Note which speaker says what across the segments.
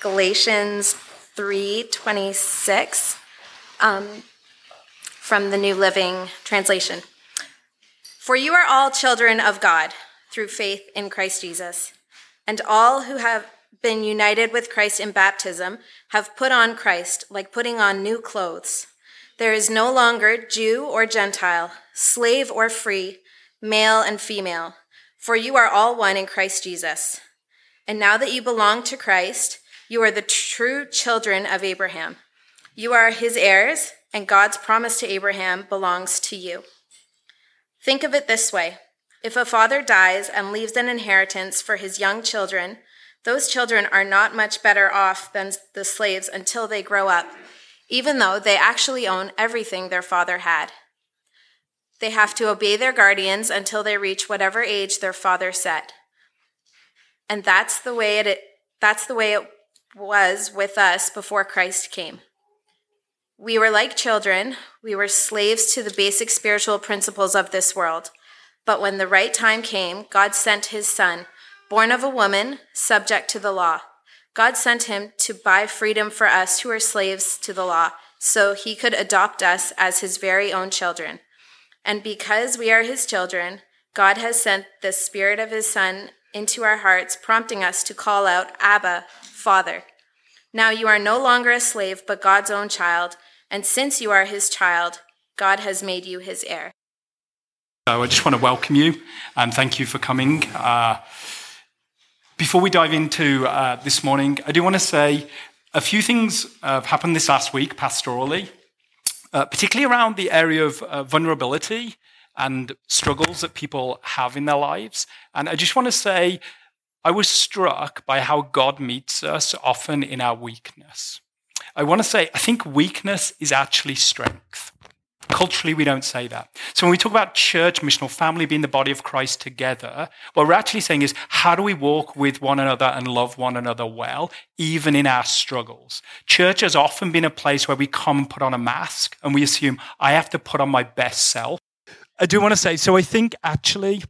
Speaker 1: Galatians 3:26 um, from the New Living Translation. For you are all children of God through faith in Christ Jesus, and all who have been united with Christ in baptism have put on Christ, like putting on new clothes. There is no longer Jew or Gentile, slave or free, male and female, for you are all one in Christ Jesus. And now that you belong to Christ, you are the true children of Abraham. You are his heirs, and God's promise to Abraham belongs to you. Think of it this way if a father dies and leaves an inheritance for his young children, those children are not much better off than the slaves until they grow up, even though they actually own everything their father had. They have to obey their guardians until they reach whatever age their father set. And that's the way it that's the way it was with us before Christ came. We were like children, we were slaves to the basic spiritual principles of this world. But when the right time came, God sent his son, born of a woman, subject to the law. God sent him to buy freedom for us who are slaves to the law, so he could adopt us as his very own children. And because we are his children, God has sent the spirit of his son into our hearts, prompting us to call out, Abba, Father. Now you are no longer a slave, but God's own child, and since you are his child, God has made you his heir.
Speaker 2: So I just want to welcome you and thank you for coming. Uh, before we dive into uh, this morning, I do want to say a few things have happened this last week pastorally, uh, particularly around the area of uh, vulnerability and struggles that people have in their lives. And I just want to say, I was struck by how God meets us often in our weakness. I want to say, I think weakness is actually strength. Culturally, we don't say that. So when we talk about church, missional family being the body of Christ together, what we're actually saying is, how do we walk with one another and love one another well, even in our struggles? Church has often been a place where we come and put on a mask and we assume, I have to put on my best self. I do want to say, so I think actually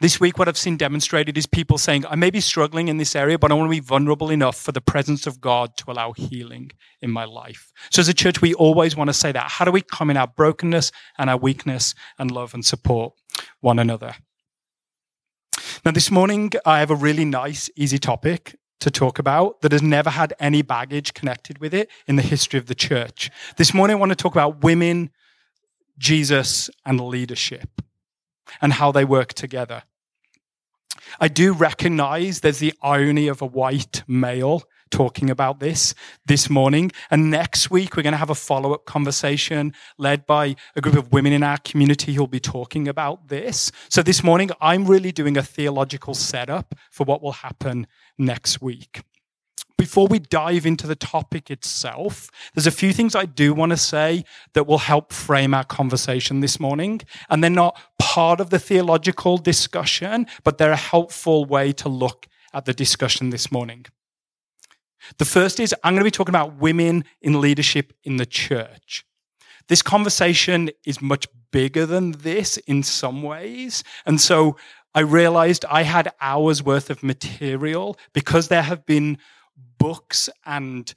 Speaker 2: this week, what I've seen demonstrated is people saying, I may be struggling in this area, but I want to be vulnerable enough for the presence of God to allow healing in my life. So, as a church, we always want to say that. How do we come in our brokenness and our weakness and love and support one another? Now, this morning, I have a really nice, easy topic to talk about that has never had any baggage connected with it in the history of the church. This morning, I want to talk about women Jesus and leadership and how they work together. I do recognize there's the irony of a white male talking about this this morning. And next week, we're going to have a follow up conversation led by a group of women in our community who'll be talking about this. So this morning, I'm really doing a theological setup for what will happen next week before we dive into the topic itself, there's a few things I do want to say that will help frame our conversation this morning. And they're not part of the theological discussion, but they're a helpful way to look at the discussion this morning. The first is I'm going to be talking about women in leadership in the church. This conversation is much bigger than this in some ways. And so I realized I had hours worth of material because there have been books and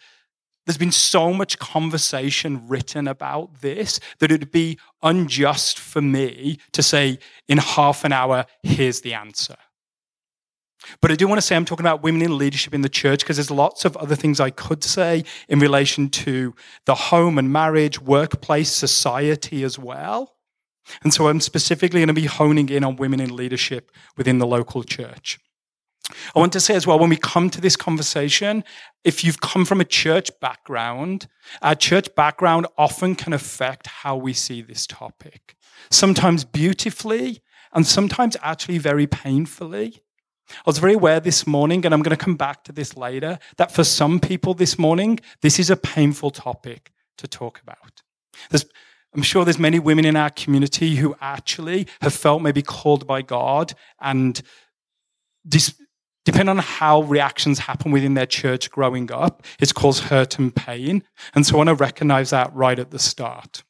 Speaker 2: there's been so much conversation written about this that it'd be unjust for me to say in half an hour, here's the answer. But I do want to say I'm talking about women in leadership in the church because there's lots of other things I could say in relation to the home and marriage, workplace, society as well. And so I'm specifically going to be honing in on women in leadership within the local church. I want to say as well, when we come to this conversation, if you've come from a church background, our church background often can affect how we see this topic. Sometimes beautifully, and sometimes actually very painfully. I was very aware this morning, and I'm going to come back to this later, that for some people this morning, this is a painful topic to talk about. There's, I'm sure there's many women in our community who actually have felt maybe called by God and dis- depending on how reactions happen within their church growing up, it's caused hurt and pain. And so I want to recognize that right at the start.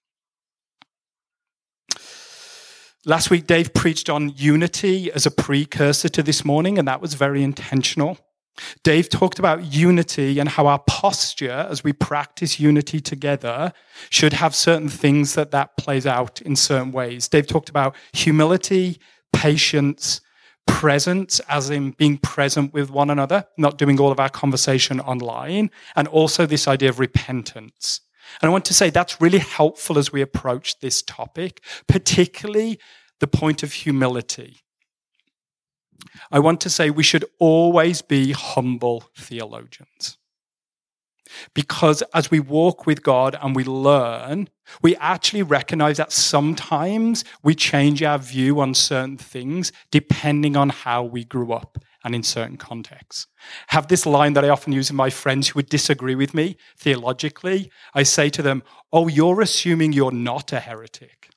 Speaker 2: Last week, Dave preached on unity as a precursor to this morning, and that was very intentional. Dave talked about unity and how our posture as we practice unity together should have certain things that that plays out in certain ways. Dave talked about humility, patience, presence, as in being present with one another, not doing all of our conversation online, and also this idea of repentance. And I want to say that's really helpful as we approach this topic, particularly the point of humility. I want to say we should always be humble theologians. Because as we walk with God and we learn, we actually recognize that sometimes we change our view on certain things depending on how we grew up and in certain contexts. I have this line that I often use with my friends who would disagree with me theologically. I say to them, Oh, you're assuming you're not a heretic.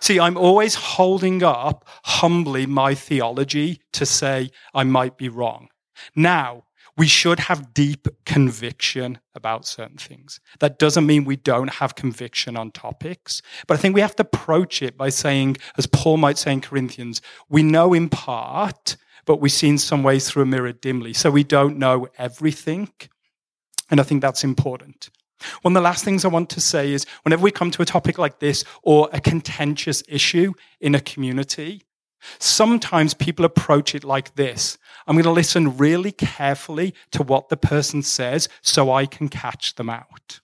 Speaker 2: See, I'm always holding up humbly my theology to say I might be wrong. Now, we should have deep conviction about certain things. That doesn't mean we don't have conviction on topics, but I think we have to approach it by saying, as Paul might say in Corinthians, we know in part, but we see in some ways through a mirror dimly. So we don't know everything. And I think that's important. One of the last things I want to say is whenever we come to a topic like this or a contentious issue in a community, sometimes people approach it like this I'm going to listen really carefully to what the person says so I can catch them out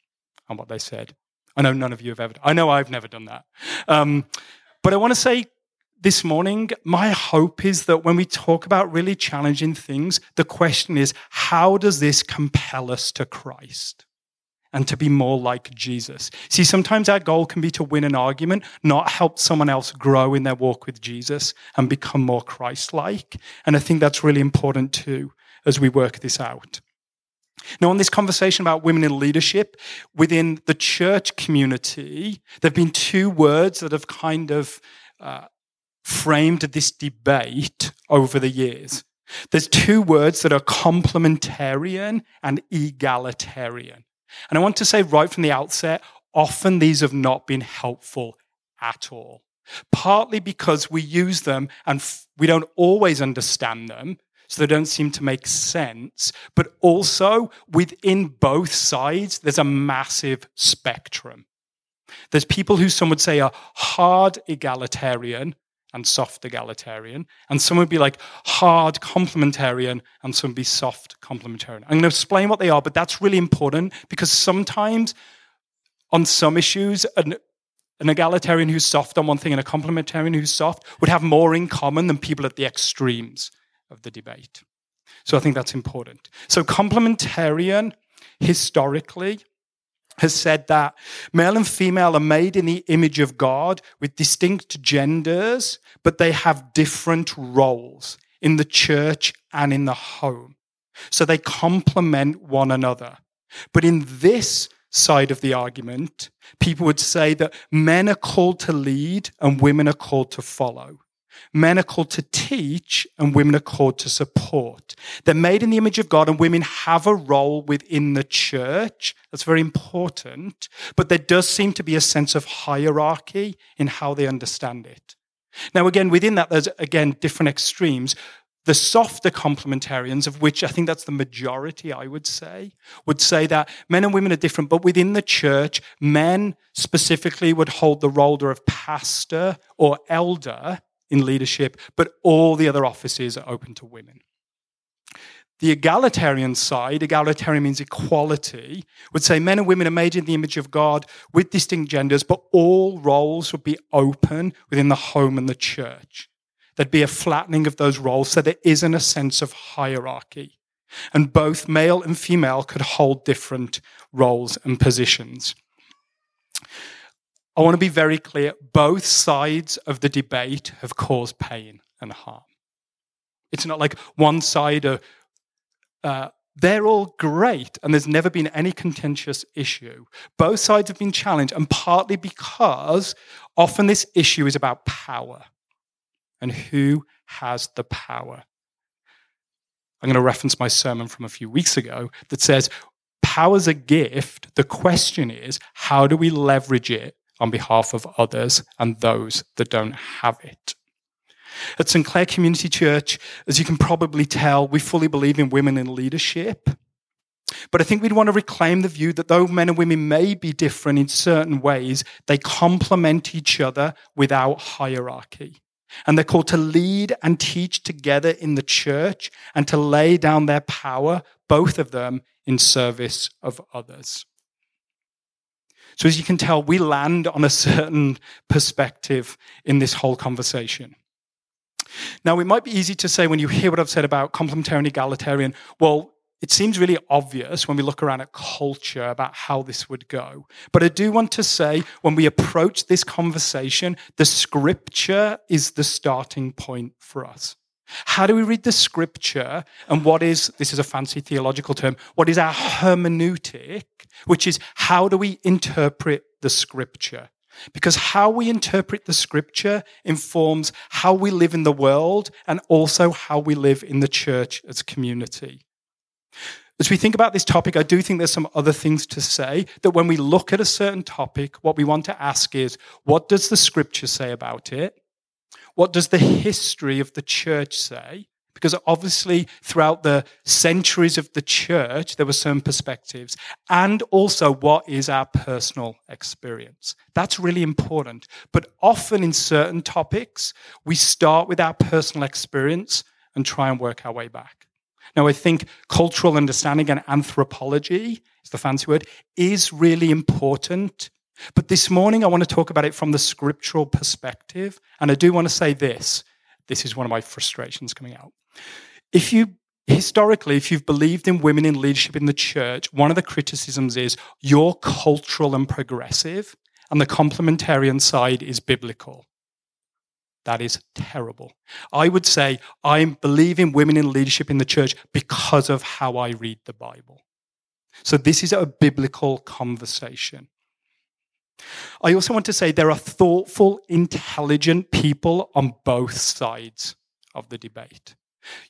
Speaker 2: on what they said. I know none of you have ever, I know I've never done that. Um, but I want to say this morning, my hope is that when we talk about really challenging things, the question is how does this compel us to Christ? And to be more like Jesus. See, sometimes our goal can be to win an argument, not help someone else grow in their walk with Jesus and become more Christ like. And I think that's really important too as we work this out. Now, on this conversation about women in leadership, within the church community, there have been two words that have kind of uh, framed this debate over the years. There's two words that are complementarian and egalitarian. And I want to say right from the outset, often these have not been helpful at all. Partly because we use them and f- we don't always understand them, so they don't seem to make sense. But also, within both sides, there's a massive spectrum. There's people who some would say are hard egalitarian, and soft egalitarian. And some would be like hard complementarian, and some would be soft complementarian. I'm going to explain what they are, but that's really important because sometimes on some issues, an, an egalitarian who's soft on one thing and a complementarian who's soft would have more in common than people at the extremes of the debate. So I think that's important. So complementarian, historically, has said that male and female are made in the image of God with distinct genders, but they have different roles in the church and in the home. So they complement one another. But in this side of the argument, people would say that men are called to lead and women are called to follow. Men are called to teach and women are called to support. They're made in the image of God and women have a role within the church. That's very important. But there does seem to be a sense of hierarchy in how they understand it. Now, again, within that, there's again different extremes. The softer complementarians, of which I think that's the majority, I would say, would say that men and women are different, but within the church, men specifically would hold the role of pastor or elder in leadership, but all the other offices are open to women. The egalitarian side, egalitarian means equality, would say men and women are made in the image of God with distinct genders, but all roles would be open within the home and the church. There'd be a flattening of those roles so there isn't a sense of hierarchy. And both male and female could hold different roles and positions. I want to be very clear both sides of the debate have caused pain and harm. It's not like one side are, uh, they're all great and there's never been any contentious issue. Both sides have been challenged, and partly because often this issue is about power and who has the power. I'm going to reference my sermon from a few weeks ago that says, Power's a gift. The question is, how do we leverage it on behalf of others and those that don't have it. At St. Clair Community Church, as you can probably tell, we fully believe in women in leadership. But I think we'd want to reclaim the view that though men and women may be different in certain ways, they complement each other without hierarchy. And they're called to lead and teach together in the church and to lay down their power, both of them, in service of others. So, as you can tell, we land on a certain perspective in this whole conversation. Now, it might be easy to say when you hear what I've said about complementarian and egalitarian, well, it seems really obvious when we look around at culture about how this would go. But I do want to say when we approach this conversation, the scripture is the starting point for us. How do we read the scripture? And what is, this is a fancy theological term, what is our hermeneutic, which is how do we interpret the scripture? Because how we interpret the scripture informs how we live in the world and also how we live in the church as a community. As we think about this topic, I do think there's some other things to say. That when we look at a certain topic, what we want to ask is what does the scripture say about it? What does the history of the church say? Because obviously, throughout the centuries of the church, there were some perspectives. And also, what is our personal experience? That's really important. But often, in certain topics, we start with our personal experience and try and work our way back. Now, I think cultural understanding and anthropology is the fancy word, is really important. But this morning, I want to talk about it from the scriptural perspective. And I do want to say this this is one of my frustrations coming out. If you historically, if you've believed in women in leadership in the church, one of the criticisms is you're cultural and progressive, and the complementarian side is biblical. That is terrible. I would say I believe in women in leadership in the church because of how I read the Bible. So this is a biblical conversation. I also want to say there are thoughtful, intelligent people on both sides of the debate.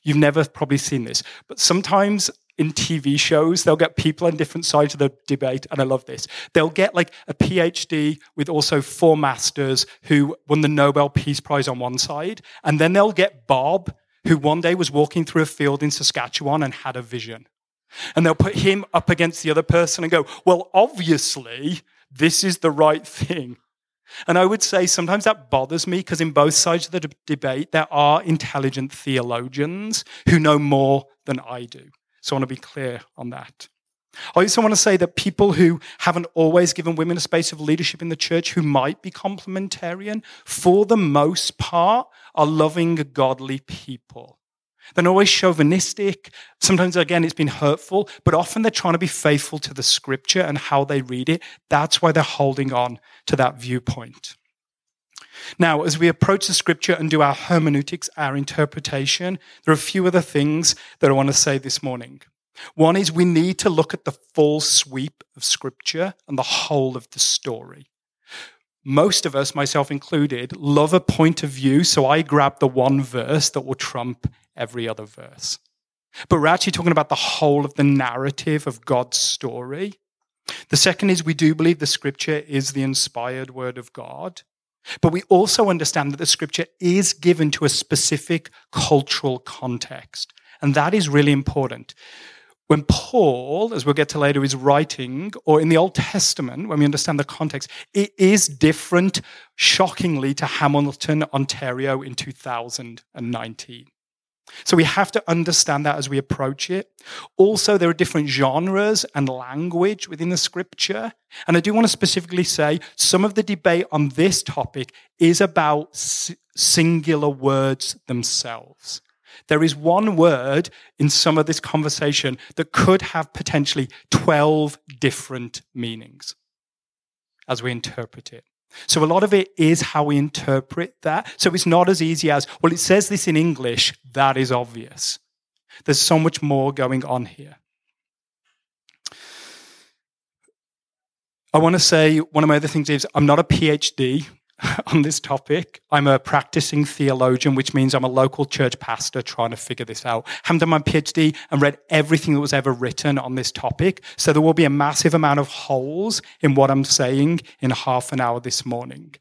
Speaker 2: You've never probably seen this, but sometimes in TV shows, they'll get people on different sides of the debate, and I love this. They'll get like a PhD with also four masters who won the Nobel Peace Prize on one side, and then they'll get Bob, who one day was walking through a field in Saskatchewan and had a vision. And they'll put him up against the other person and go, Well, obviously, this is the right thing. And I would say sometimes that bothers me because in both sides of the d- debate, there are intelligent theologians who know more than I do. So I want to be clear on that. I also want to say that people who haven't always given women a space of leadership in the church, who might be complementarian, for the most part, are loving, godly people. They're not always chauvinistic. Sometimes, again, it's been hurtful, but often they're trying to be faithful to the scripture and how they read it. That's why they're holding on to that viewpoint. Now, as we approach the scripture and do our hermeneutics, our interpretation, there are a few other things that I want to say this morning. One is we need to look at the full sweep of scripture and the whole of the story. Most of us, myself included, love a point of view, so I grab the one verse that will trump every other verse. But we're actually talking about the whole of the narrative of God's story. The second is we do believe the scripture is the inspired word of God. But we also understand that the scripture is given to a specific cultural context. And that is really important. When Paul, as we'll get to later, is writing, or in the Old Testament, when we understand the context, it is different, shockingly, to Hamilton, Ontario in 2019. So we have to understand that as we approach it. Also, there are different genres and language within the scripture. And I do want to specifically say some of the debate on this topic is about singular words themselves. There is one word in some of this conversation that could have potentially 12 different meanings as we interpret it. So a lot of it is how we interpret that. So it's not as easy as, well, it says this in English, that is obvious. There's so much more going on here. I want to say one of my other things is I'm not a PhD. on this topic. I'm a practicing theologian, which means I'm a local church pastor trying to figure this out. Haven't done my PhD and read everything that was ever written on this topic. So there will be a massive amount of holes in what I'm saying in half an hour this morning.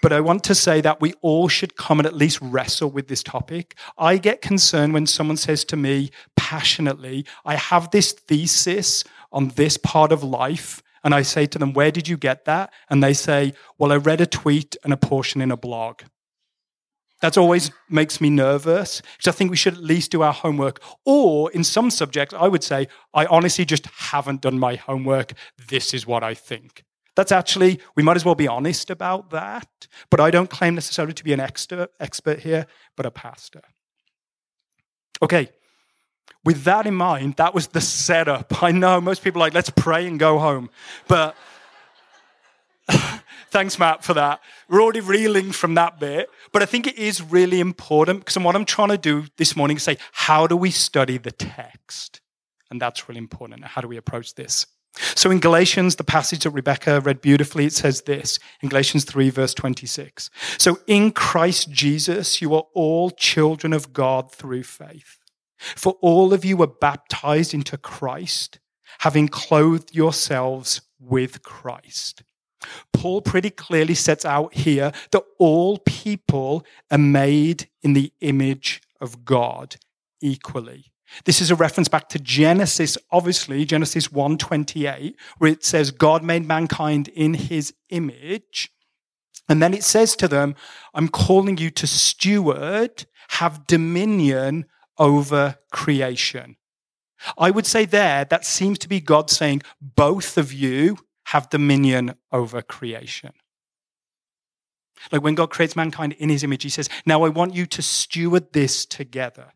Speaker 2: But I want to say that we all should come and at least wrestle with this topic. I get concerned when someone says to me passionately, I have this thesis on this part of life. And I say to them, Where did you get that? And they say, Well, I read a tweet and a portion in a blog. That always makes me nervous because I think we should at least do our homework. Or in some subjects, I would say, I honestly just haven't done my homework. This is what I think. That's actually, we might as well be honest about that. But I don't claim necessarily to be an expert, expert here, but a pastor. Okay, with that in mind, that was the setup. I know most people are like, let's pray and go home. But thanks, Matt, for that. We're already reeling from that bit. But I think it is really important because what I'm trying to do this morning is say, how do we study the text? And that's really important. How do we approach this? So in Galatians, the passage that Rebecca read beautifully, it says this in Galatians 3, verse 26. So in Christ Jesus, you are all children of God through faith. For all of you were baptized into Christ, having clothed yourselves with Christ. Paul pretty clearly sets out here that all people are made in the image of God equally. This is a reference back to Genesis, obviously, Genesis 1:28, where it says God made mankind in his image. And then it says to them, I'm calling you to steward, have dominion over creation. I would say there, that seems to be God saying, both of you have dominion over creation. Like when God creates mankind in his image, he says, Now I want you to steward this together.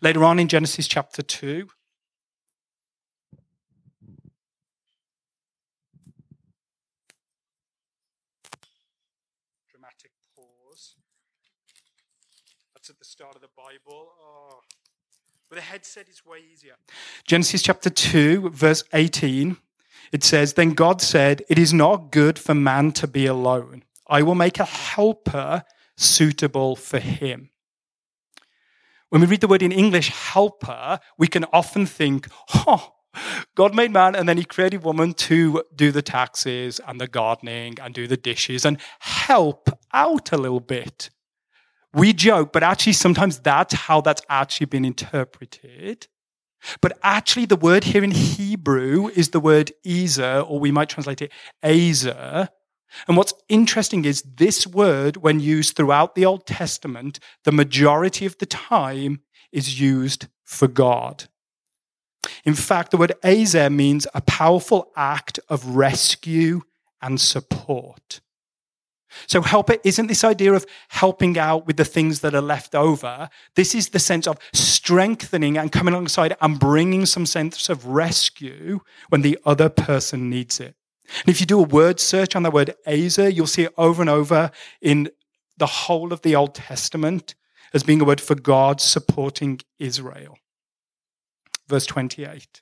Speaker 2: Later on in Genesis chapter 2, dramatic pause. That's at the start of the Bible. Oh. With a headset, it's way easier. Genesis chapter 2, verse 18, it says, Then God said, It is not good for man to be alone. I will make a helper suitable for him. When we read the word in English, helper, we can often think, oh, God made man and then he created woman to do the taxes and the gardening and do the dishes and help out a little bit. We joke, but actually, sometimes that's how that's actually been interpreted. But actually, the word here in Hebrew is the word Ezer, or we might translate it Azer, and what's interesting is this word, when used throughout the Old Testament, the majority of the time is used for God. In fact, the word Azer means a powerful act of rescue and support. So, helper isn't this idea of helping out with the things that are left over. This is the sense of strengthening and coming alongside and bringing some sense of rescue when the other person needs it. And if you do a word search on the word Azer, you'll see it over and over in the whole of the Old Testament as being a word for God supporting Israel. Verse 28.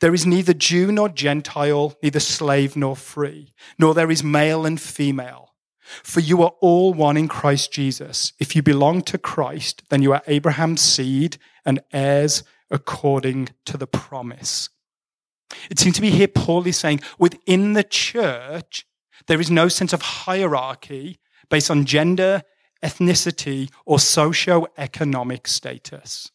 Speaker 2: There is neither Jew nor Gentile, neither slave nor free, nor there is male and female. For you are all one in Christ Jesus. If you belong to Christ, then you are Abraham's seed and heirs according to the promise. It seems to be here Paul is saying within the church, there is no sense of hierarchy based on gender, ethnicity, or socio-economic status.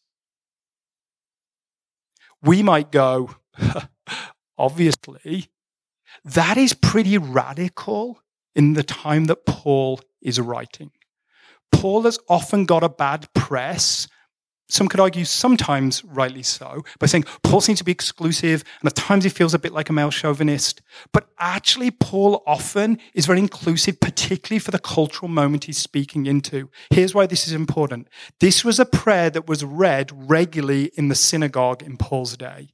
Speaker 2: We might go, obviously, that is pretty radical in the time that Paul is writing. Paul has often got a bad press some could argue, sometimes rightly so, by saying Paul seems to be exclusive, and at times he feels a bit like a male chauvinist. But actually, Paul often is very inclusive, particularly for the cultural moment he's speaking into. Here's why this is important. This was a prayer that was read regularly in the synagogue in Paul's day.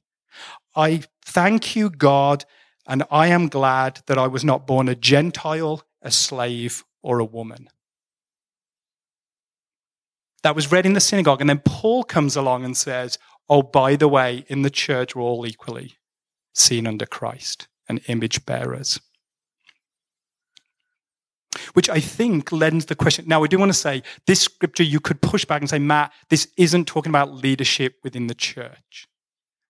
Speaker 2: I thank you, God, and I am glad that I was not born a Gentile, a slave, or a woman that was read in the synagogue. And then Paul comes along and says, Oh, by the way, in the church, we're all equally seen under Christ and image bearers. Which I think lends the question. Now, I do want to say this scripture, you could push back and say, Matt, this isn't talking about leadership within the church.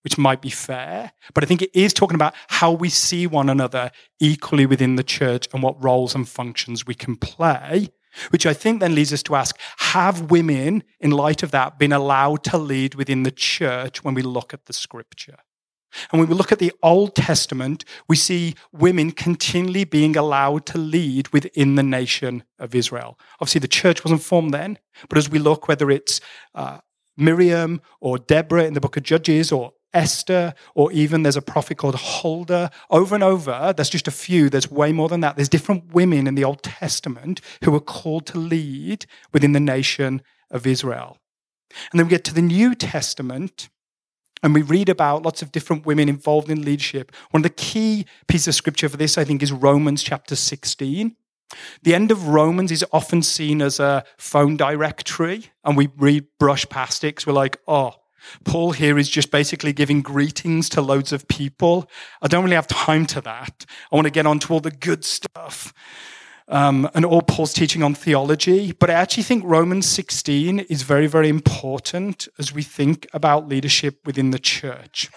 Speaker 2: Which might be fair, but I think it is talking about how we see one another equally within the church and what roles and functions we can play, which I think then leads us to ask have women, in light of that, been allowed to lead within the church when we look at the scripture? And when we look at the Old Testament, we see women continually being allowed to lead within the nation of Israel. Obviously, the church wasn't formed then, but as we look, whether it's uh, Miriam or Deborah in the book of Judges or Esther, or even there's a prophet called Huldah. Over and over, there's just a few, there's way more than that. There's different women in the Old Testament who are called to lead within the nation of Israel. And then we get to the New Testament, and we read about lots of different women involved in leadership. One of the key pieces of scripture for this, I think, is Romans chapter 16. The end of Romans is often seen as a phone directory, and we read brush past it because we're like, oh, Paul here is just basically giving greetings to loads of people. I don't really have time to that. I want to get on to all the good stuff um, and all Paul's teaching on theology. But I actually think Romans 16 is very, very important as we think about leadership within the church.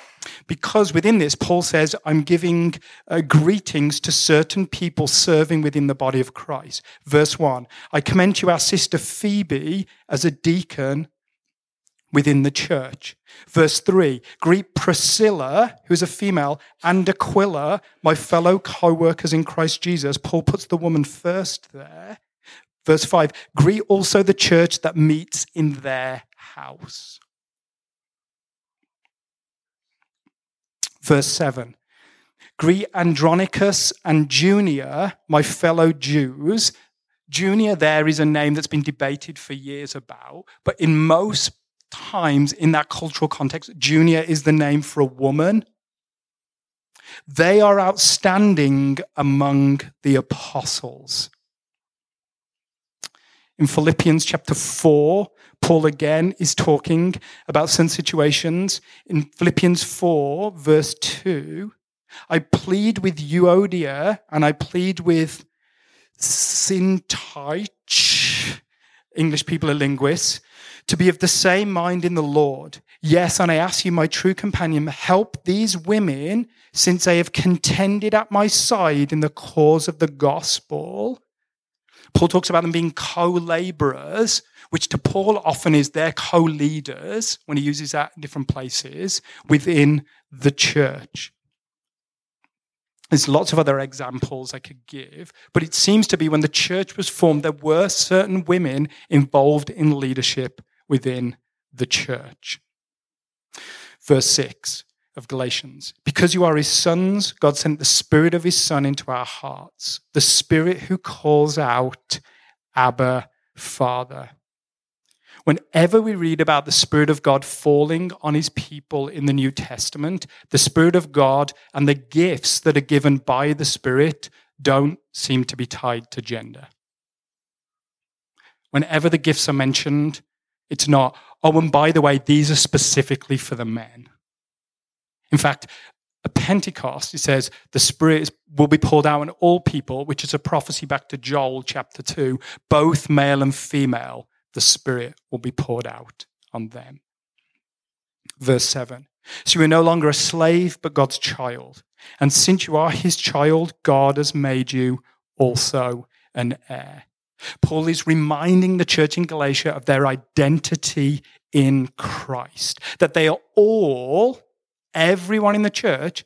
Speaker 2: Because within this, Paul says, I'm giving uh, greetings to certain people serving within the body of Christ. Verse 1 I commend you our sister Phoebe as a deacon within the church. Verse 3 Greet Priscilla, who is a female, and Aquila, my fellow co workers in Christ Jesus. Paul puts the woman first there. Verse 5 Greet also the church that meets in their house. Verse 7 Greet Andronicus and Junia, my fellow Jews. Junia there is a name that's been debated for years about, but in most times in that cultural context, Junia is the name for a woman. They are outstanding among the apostles. In Philippians chapter 4, Paul again is talking about some situations. In Philippians 4, verse 2, I plead with Euodia and I plead with Syntyche. English people are linguists to be of the same mind in the Lord. Yes, and I ask you, my true companion, help these women since they have contended at my side in the cause of the gospel. Paul talks about them being co laborers, which to Paul often is their co leaders when he uses that in different places within the church. There's lots of other examples I could give, but it seems to be when the church was formed, there were certain women involved in leadership within the church. Verse 6 of Galatians Because you are his sons, God sent the Spirit of his Son into our hearts, the Spirit who calls out, Abba, Father. Whenever we read about the Spirit of God falling on his people in the New Testament, the Spirit of God and the gifts that are given by the Spirit don't seem to be tied to gender. Whenever the gifts are mentioned, it's not, oh, and by the way, these are specifically for the men. In fact, at Pentecost, it says the Spirit will be poured out on all people, which is a prophecy back to Joel chapter 2. Both male and female, the Spirit will be poured out on them. Verse 7. So you are no longer a slave, but God's child. And since you are his child, God has made you also an heir. Paul is reminding the church in Galatia of their identity in Christ, that they are all, everyone in the church,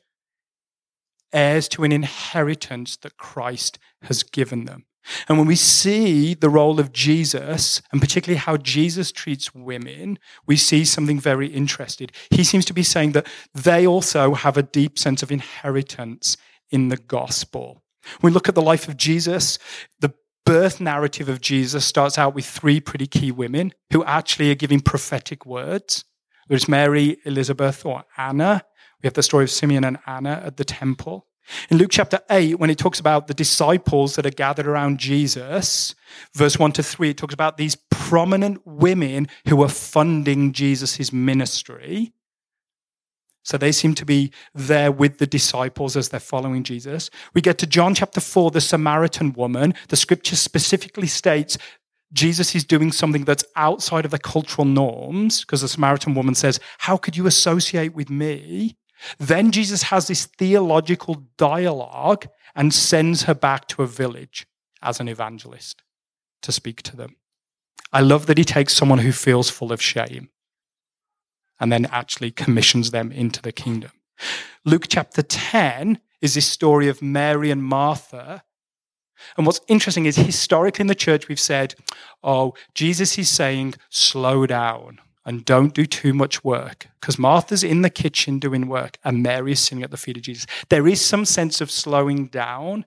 Speaker 2: heirs to an inheritance that Christ has given them. And when we see the role of Jesus, and particularly how Jesus treats women, we see something very interesting. He seems to be saying that they also have a deep sense of inheritance in the gospel. When we look at the life of Jesus, the birth narrative of Jesus starts out with three pretty key women who actually are giving prophetic words. There's Mary, Elizabeth, or Anna. We have the story of Simeon and Anna at the temple. In Luke chapter 8, when it talks about the disciples that are gathered around Jesus, verse 1 to 3, it talks about these prominent women who are funding Jesus' ministry. So they seem to be there with the disciples as they're following Jesus. We get to John chapter 4, the Samaritan woman. The scripture specifically states Jesus is doing something that's outside of the cultural norms, because the Samaritan woman says, How could you associate with me? Then Jesus has this theological dialogue and sends her back to a village as an evangelist to speak to them. I love that he takes someone who feels full of shame and then actually commissions them into the kingdom. Luke chapter 10 is this story of Mary and Martha. And what's interesting is historically in the church, we've said, oh, Jesus is saying, slow down and don't do too much work because Martha's in the kitchen doing work and Mary is sitting at the feet of Jesus. There is some sense of slowing down,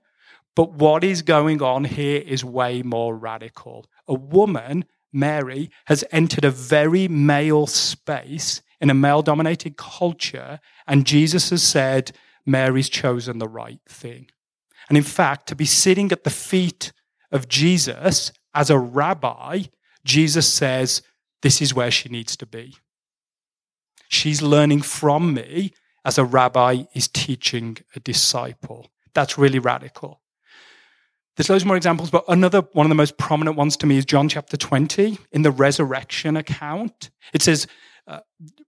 Speaker 2: but what is going on here is way more radical. A woman, Mary, has entered a very male space in a male dominated culture, and Jesus has said, Mary's chosen the right thing. And in fact, to be sitting at the feet of Jesus as a rabbi, Jesus says, This is where she needs to be. She's learning from me as a rabbi is teaching a disciple. That's really radical. There's loads more examples, but another one of the most prominent ones to me is John chapter 20 in the resurrection account. It says, uh,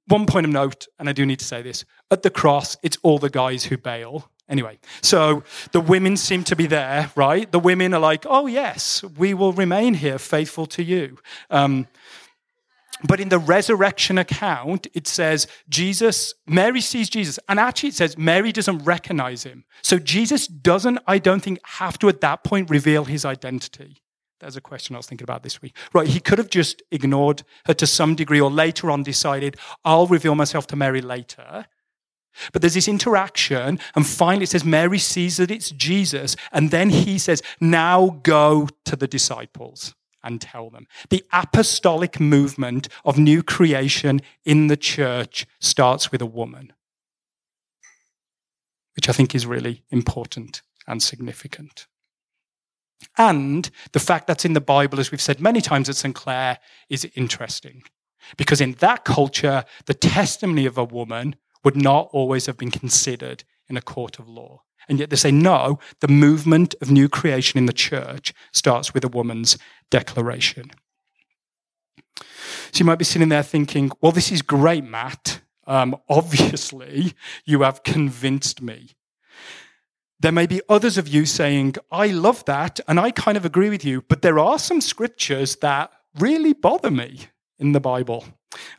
Speaker 2: one point of note, and I do need to say this at the cross, it's all the guys who bail. Anyway, so the women seem to be there, right? The women are like, oh, yes, we will remain here faithful to you. Um, but in the resurrection account, it says Jesus, Mary sees Jesus, and actually it says Mary doesn't recognize him. So Jesus doesn't, I don't think, have to at that point reveal his identity. There's a question I was thinking about this week. Right, he could have just ignored her to some degree or later on decided, I'll reveal myself to Mary later. But there's this interaction, and finally it says Mary sees that it's Jesus, and then he says, Now go to the disciples and tell them. The apostolic movement of new creation in the church starts with a woman, which I think is really important and significant. And the fact that's in the Bible, as we've said many times at St. Clair, is interesting. Because in that culture, the testimony of a woman would not always have been considered in a court of law. And yet they say, no, the movement of new creation in the church starts with a woman's declaration. So you might be sitting there thinking, well, this is great, Matt. Um, obviously, you have convinced me. There may be others of you saying, I love that and I kind of agree with you, but there are some scriptures that really bother me in the Bible.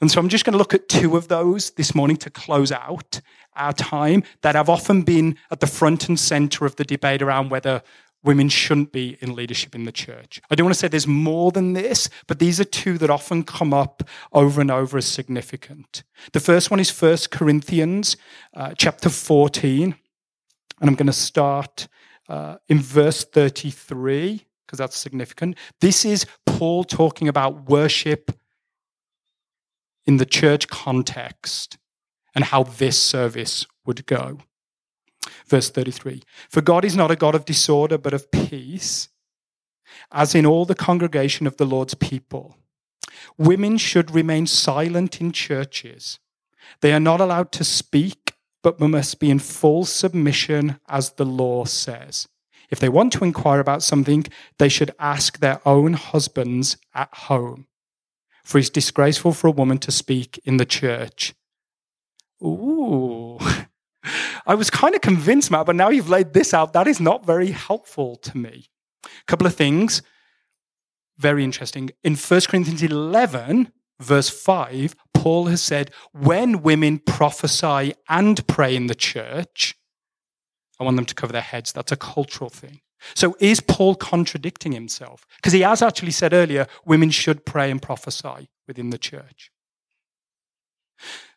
Speaker 2: And so I'm just going to look at two of those this morning to close out our time that have often been at the front and center of the debate around whether women shouldn't be in leadership in the church. I don't want to say there's more than this, but these are two that often come up over and over as significant. The first one is 1 Corinthians uh, chapter 14. And I'm going to start uh, in verse 33, because that's significant. This is Paul talking about worship in the church context and how this service would go. Verse 33 For God is not a God of disorder, but of peace, as in all the congregation of the Lord's people. Women should remain silent in churches. They are not allowed to speak but we must be in full submission as the law says. If they want to inquire about something, they should ask their own husbands at home. For it's disgraceful for a woman to speak in the church. Ooh. I was kind of convinced, Matt, but now you've laid this out. That is not very helpful to me. A couple of things. Very interesting. In 1 Corinthians 11, verse 5, Paul has said, when women prophesy and pray in the church, I want them to cover their heads. That's a cultural thing. So is Paul contradicting himself? Because he has actually said earlier, women should pray and prophesy within the church.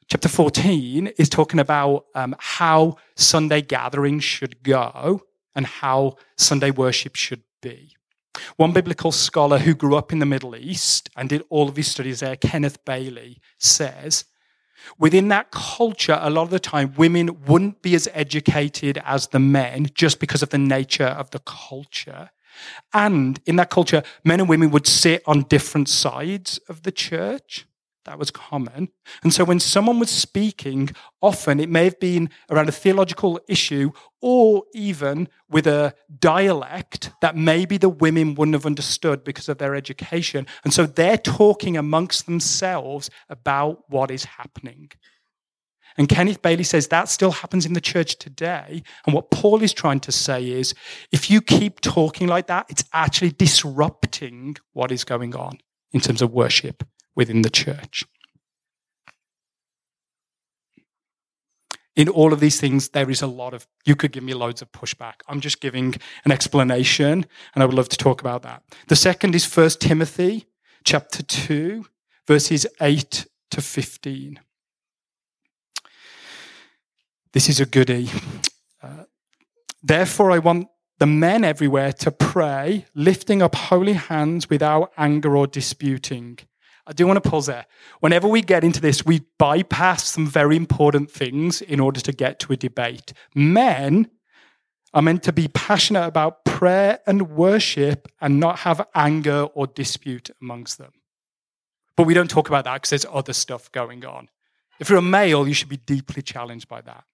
Speaker 2: Chapter 14 is talking about um, how Sunday gatherings should go and how Sunday worship should be. One biblical scholar who grew up in the Middle East and did all of his studies there, Kenneth Bailey, says within that culture, a lot of the time, women wouldn't be as educated as the men just because of the nature of the culture. And in that culture, men and women would sit on different sides of the church. That was common. And so when someone was speaking, often it may have been around a theological issue or even with a dialect that maybe the women wouldn't have understood because of their education. And so they're talking amongst themselves about what is happening. And Kenneth Bailey says that still happens in the church today. And what Paul is trying to say is if you keep talking like that, it's actually disrupting what is going on in terms of worship within the church. In all of these things, there is a lot of, you could give me loads of pushback. I'm just giving an explanation, and I would love to talk about that. The second is 1 Timothy chapter 2, verses 8 to 15. This is a goodie. Uh, Therefore, I want the men everywhere to pray, lifting up holy hands without anger or disputing. I do want to pause there. Whenever we get into this, we bypass some very important things in order to get to a debate. Men are meant to be passionate about prayer and worship and not have anger or dispute amongst them. But we don't talk about that because there's other stuff going on. If you're a male, you should be deeply challenged by that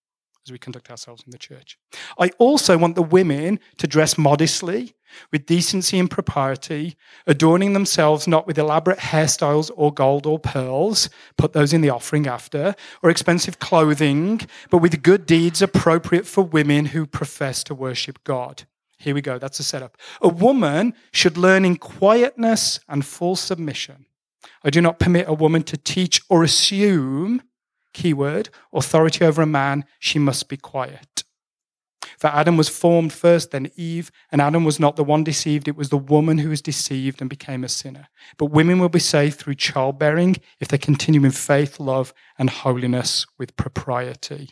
Speaker 2: as we conduct ourselves in the church. I also want the women to dress modestly, with decency and propriety, adorning themselves not with elaborate hairstyles or gold or pearls, put those in the offering after, or expensive clothing, but with good deeds appropriate for women who profess to worship God. Here we go, that's a setup. A woman should learn in quietness and full submission. I do not permit a woman to teach or assume keyword, authority over a man, she must be quiet. For Adam was formed first, then Eve, and Adam was not the one deceived, it was the woman who was deceived and became a sinner. But women will be saved through childbearing if they continue in faith, love, and holiness with propriety.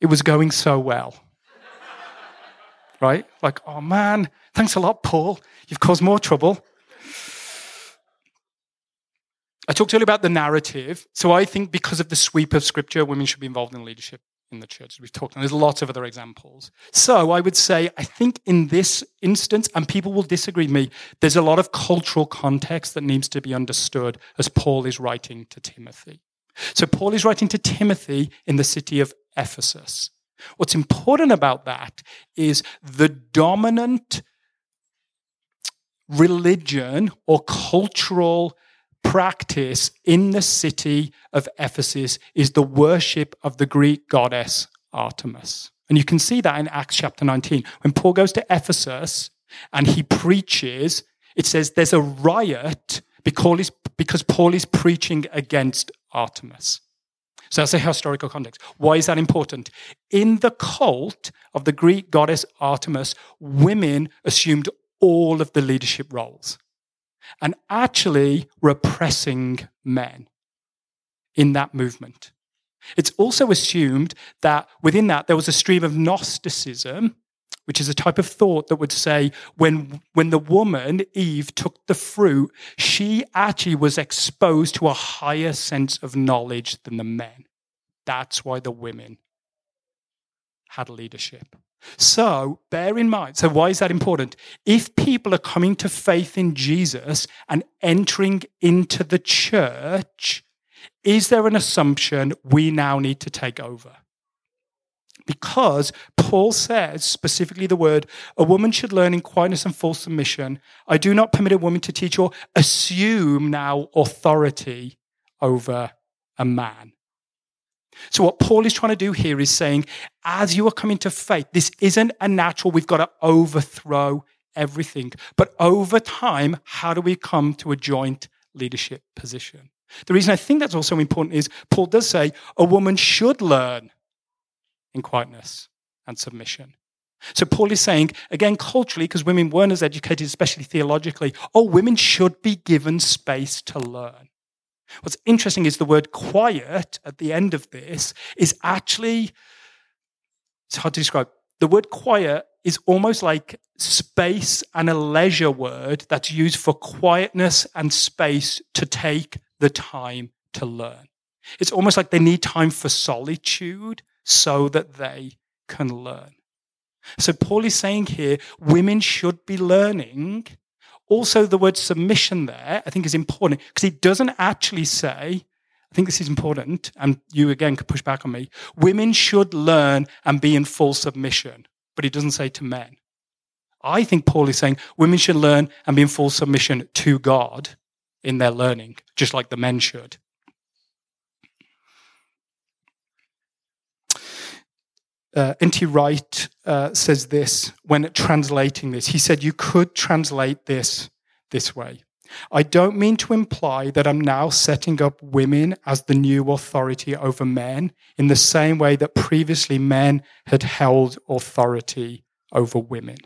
Speaker 2: It was going so well. right? Like, oh man, thanks a lot, Paul. You've caused more trouble. I talked earlier about the narrative. So I think because of the sweep of scripture, women should be involved in leadership in the church. We've talked, and there's lots of other examples. So I would say, I think in this instance, and people will disagree with me, there's a lot of cultural context that needs to be understood as Paul is writing to Timothy. So Paul is writing to Timothy in the city of Ephesus. What's important about that is the dominant religion or cultural practice in the city of Ephesus is the worship of the Greek goddess Artemis. And you can see that in Acts chapter 19. When Paul goes to Ephesus and he preaches, it says there's a riot because Paul is preaching against Artemis. So that's a historical context. Why is that important? In the cult of the Greek goddess Artemis, women assumed all of the leadership roles and actually repressing men in that movement. It's also assumed that within that there was a stream of Gnosticism, which is a type of thought that would say when, when the woman, Eve, took the fruit, she actually was exposed to a higher sense of knowledge than the men. That's why the women had leadership. So bear in mind, so why is that important? If people are coming to faith in Jesus and entering into the church, is there an assumption we now need to take over? Because Paul says specifically the word, a woman should learn in quietness and full submission. I do not permit a woman to teach or assume now authority over a man. So, what Paul is trying to do here is saying, as you are coming to faith, this isn't a natural, we've got to overthrow everything. But over time, how do we come to a joint leadership position? The reason I think that's also important is Paul does say a woman should learn in quietness and submission. So Paul is saying, again, culturally, because women weren't as educated, especially theologically, oh, women should be given space to learn. What's interesting is the word quiet at the end of this is actually, it's hard to describe. The word quiet is almost like space and a leisure word that's used for quietness and space to take the time to learn. It's almost like they need time for solitude so that they can learn. So Paul is saying here women should be learning also the word submission there, I think is important because it doesn't actually say, I think this is important, and you again could push back on me. Women should learn and be in full submission, but it doesn't say to men. I think Paul is saying women should learn and be in full submission to God in their learning, just like the men should. Uh, N.T. Wright uh, says this when translating this. He said, You could translate this this way. I don't mean to imply that I'm now setting up women as the new authority over men in the same way that previously men had held authority over women.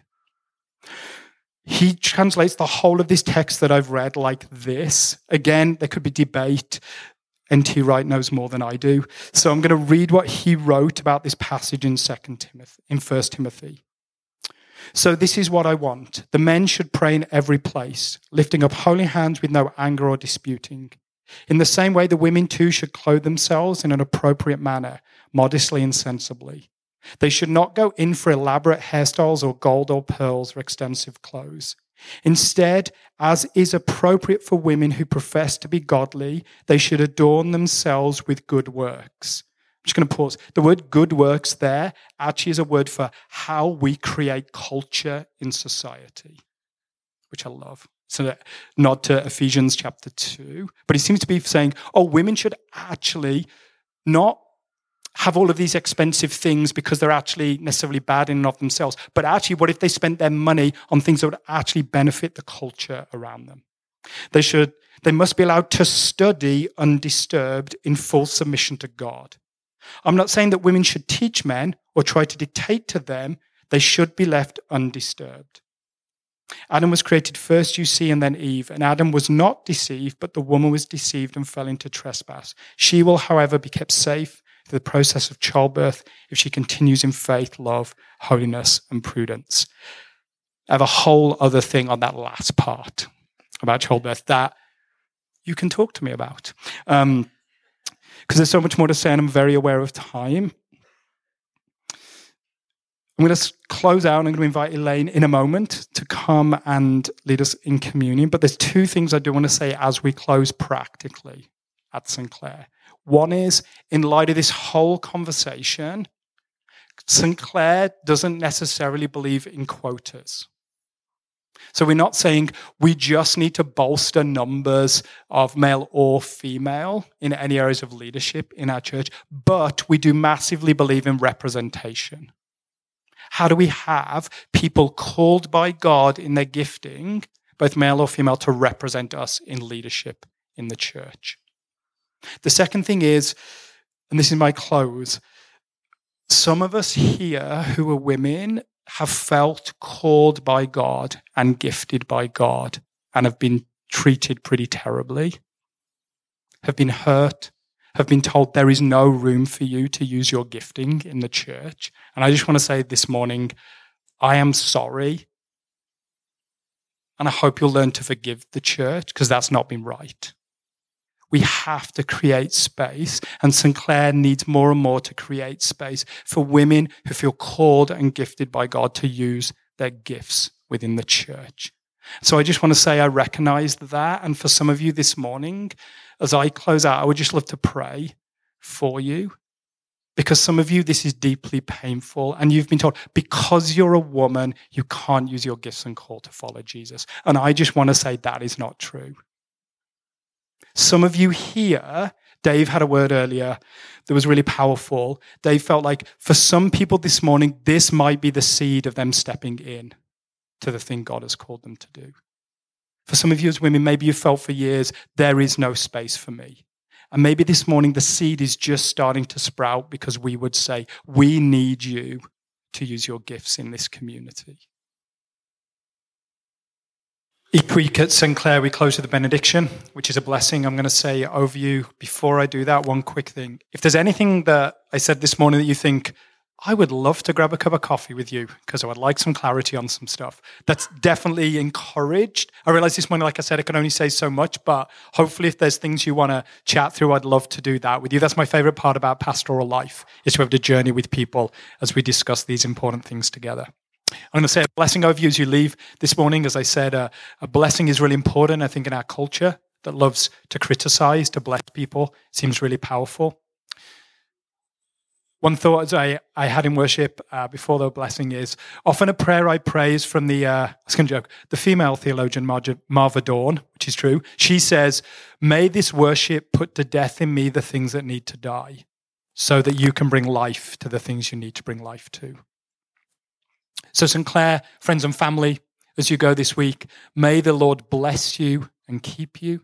Speaker 2: He translates the whole of this text that I've read like this. Again, there could be debate. N.T. Wright knows more than I do. So I'm going to read what he wrote about this passage in Second Timothy, in First Timothy. So this is what I want. The men should pray in every place, lifting up holy hands with no anger or disputing. In the same way, the women too should clothe themselves in an appropriate manner, modestly and sensibly. They should not go in for elaborate hairstyles or gold or pearls or extensive clothes. Instead, as is appropriate for women who profess to be godly, they should adorn themselves with good works. I'm just going to pause. The word good works there actually is a word for how we create culture in society, which I love. So, nod to Ephesians chapter 2. But he seems to be saying, oh, women should actually not have all of these expensive things because they're actually necessarily bad in and of themselves. But actually, what if they spent their money on things that would actually benefit the culture around them? They should, they must be allowed to study undisturbed in full submission to God. I'm not saying that women should teach men or try to dictate to them. They should be left undisturbed. Adam was created first, you see, and then Eve. And Adam was not deceived, but the woman was deceived and fell into trespass. She will, however, be kept safe the process of childbirth if she continues in faith, love, holiness, and prudence. I have a whole other thing on that last part about childbirth that you can talk to me about. Because um, there's so much more to say, and I'm very aware of time. I'm going to close out. I'm going to invite Elaine in a moment to come and lead us in communion. But there's two things I do want to say as we close practically at St. One is, in light of this whole conversation, St. Clair doesn't necessarily believe in quotas. So we're not saying we just need to bolster numbers of male or female in any areas of leadership in our church, but we do massively believe in representation. How do we have people called by God in their gifting, both male or female, to represent us in leadership in the church? The second thing is, and this is my close, some of us here who are women have felt called by God and gifted by God and have been treated pretty terribly, have been hurt, have been told there is no room for you to use your gifting in the church. And I just want to say this morning, I am sorry. And I hope you'll learn to forgive the church because that's not been right. We have to create space. And St. Clair needs more and more to create space for women who feel called and gifted by God to use their gifts within the church. So I just want to say I recognize that. And for some of you this morning, as I close out, I would just love to pray for you. Because some of you, this is deeply painful, and you've been told because you're a woman, you can't use your gifts and call to follow Jesus. And I just want to say that is not true. Some of you here, Dave had a word earlier that was really powerful. Dave felt like for some people this morning, this might be the seed of them stepping in to the thing God has called them to do. For some of you as women, maybe you felt for years, there is no space for me. And maybe this morning the seed is just starting to sprout because we would say, we need you to use your gifts in this community. Each week at St. Clair, we close with a benediction, which is a blessing. I'm going to say over you. Before I do that, one quick thing. If there's anything that I said this morning that you think, I would love to grab a cup of coffee with you because I would like some clarity on some stuff. That's definitely encouraged. I realize this morning, like I said, I can only say so much, but hopefully, if there's things you want to chat through, I'd love to do that with you. That's my favorite part about pastoral life is to have the journey with people as we discuss these important things together. I'm going to say a blessing over you as you leave this morning. As I said, uh, a blessing is really important, I think, in our culture that loves to criticize, to bless people. Seems really powerful. One thought I, I had in worship uh, before the blessing is often a prayer I pray is from the, uh, I was going to joke, the female theologian Marva Dawn, which is true. She says, May this worship put to death in me the things that need to die, so that you can bring life to the things you need to bring life to. So, St. Clair, friends and family, as you go this week, may the Lord bless you and keep you.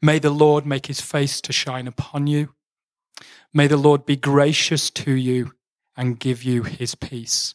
Speaker 2: May the Lord make his face to shine upon you May the Lord be gracious to you and give you his peace.